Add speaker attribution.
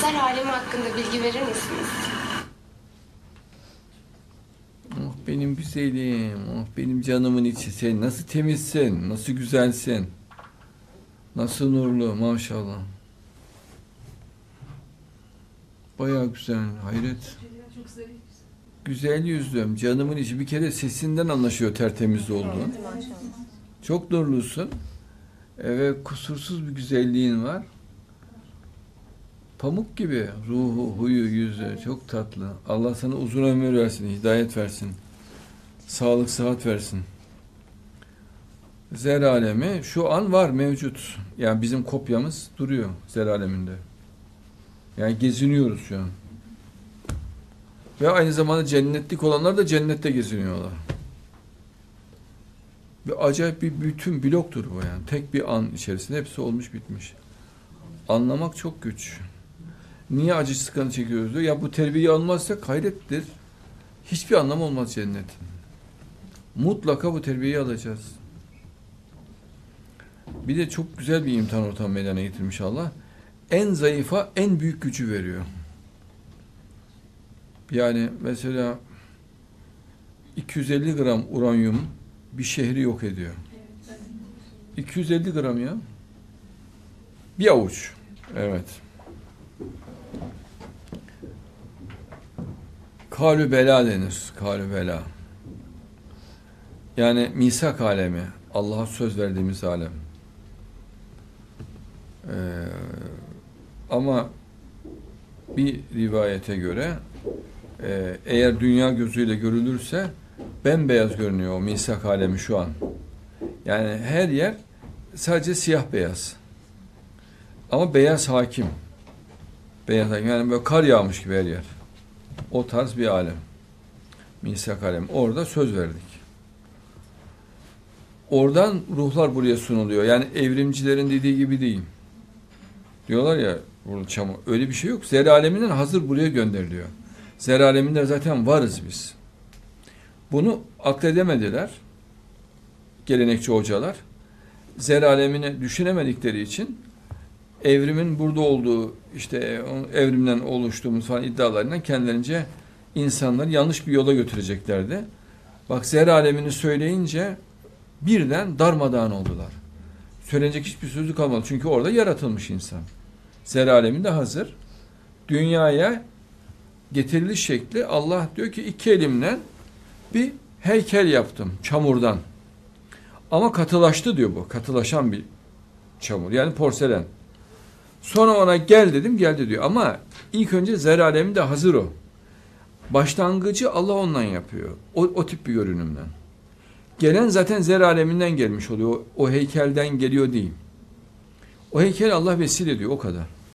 Speaker 1: zer alemi hakkında bilgi verir misiniz?
Speaker 2: Oh benim güzelim, oh benim canımın içi. Sen nasıl temizsin, nasıl güzelsin. Nasıl nurlu maşallah. Baya güzel, hayret. Güzel yüzlüm, canımın içi. Bir kere sesinden anlaşıyor tertemiz olduğun. Çok nurlusun. Evet, kusursuz bir güzelliğin var. Pamuk gibi ruhu, huyu, yüzü çok tatlı. Allah sana uzun ömür versin, hidayet versin. Sağlık, sıhhat versin. Zer alemi şu an var, mevcut. Yani bizim kopyamız duruyor zer aleminde. Yani geziniyoruz şu an. Ve aynı zamanda cennetlik olanlar da cennette geziniyorlar. Bir acayip bir bütün bloktur bu yani. Tek bir an içerisinde hepsi olmuş bitmiş. Anlamak çok güç. Niye acı sıkıntı çekiyoruz diyor. Ya bu terbiyeyi almazsak hayrettir. Hiçbir anlamı olmaz cennetin. Mutlaka bu terbiyeyi alacağız. Bir de çok güzel bir imtihan ortamı meydana getirmiş Allah. En zayıfa en büyük gücü veriyor. Yani mesela 250 gram uranyum bir şehri yok ediyor. 250 gram ya. Bir avuç. Evet. Kalü bela denir. Kalü bela. Yani misak alemi. Allah'a söz verdiğimiz alem. Ee, ama bir rivayete göre e, eğer dünya gözüyle görülürse bembeyaz görünüyor o misak alemi şu an. Yani her yer sadece siyah beyaz. Ama beyaz hakim. Beyaz hakim. Yani böyle kar yağmış gibi her yer. O tarz bir alem. Misak alem. Orada söz verdik. Oradan ruhlar buraya sunuluyor. Yani evrimcilerin dediği gibi değil. Diyorlar ya burada çamur. Öyle bir şey yok. Zer aleminden hazır buraya gönderiliyor. Zer aleminde zaten varız biz. Bunu akledemediler. Gelenekçi hocalar. Zer alemini düşünemedikleri için evrimin burada olduğu işte evrimden oluştuğumuz falan iddialarından kendilerince insanları yanlış bir yola götüreceklerdi. Bak zer alemini söyleyince birden darmadağın oldular. Söylenecek hiçbir sözü kalmadı. Çünkü orada yaratılmış insan. Zer aleminde hazır. Dünyaya getiriliş şekli Allah diyor ki iki elimle bir heykel yaptım çamurdan. Ama katılaştı diyor bu. Katılaşan bir çamur. Yani porselen. Sonra ona gel dedim geldi diyor. Ama ilk önce zer aleminde hazır o. Başlangıcı Allah ondan yapıyor. O, o tip bir görünümden. Gelen zaten zer aleminden gelmiş oluyor. O, o heykelden geliyor değil. O heykel Allah vesile ediyor o kadar.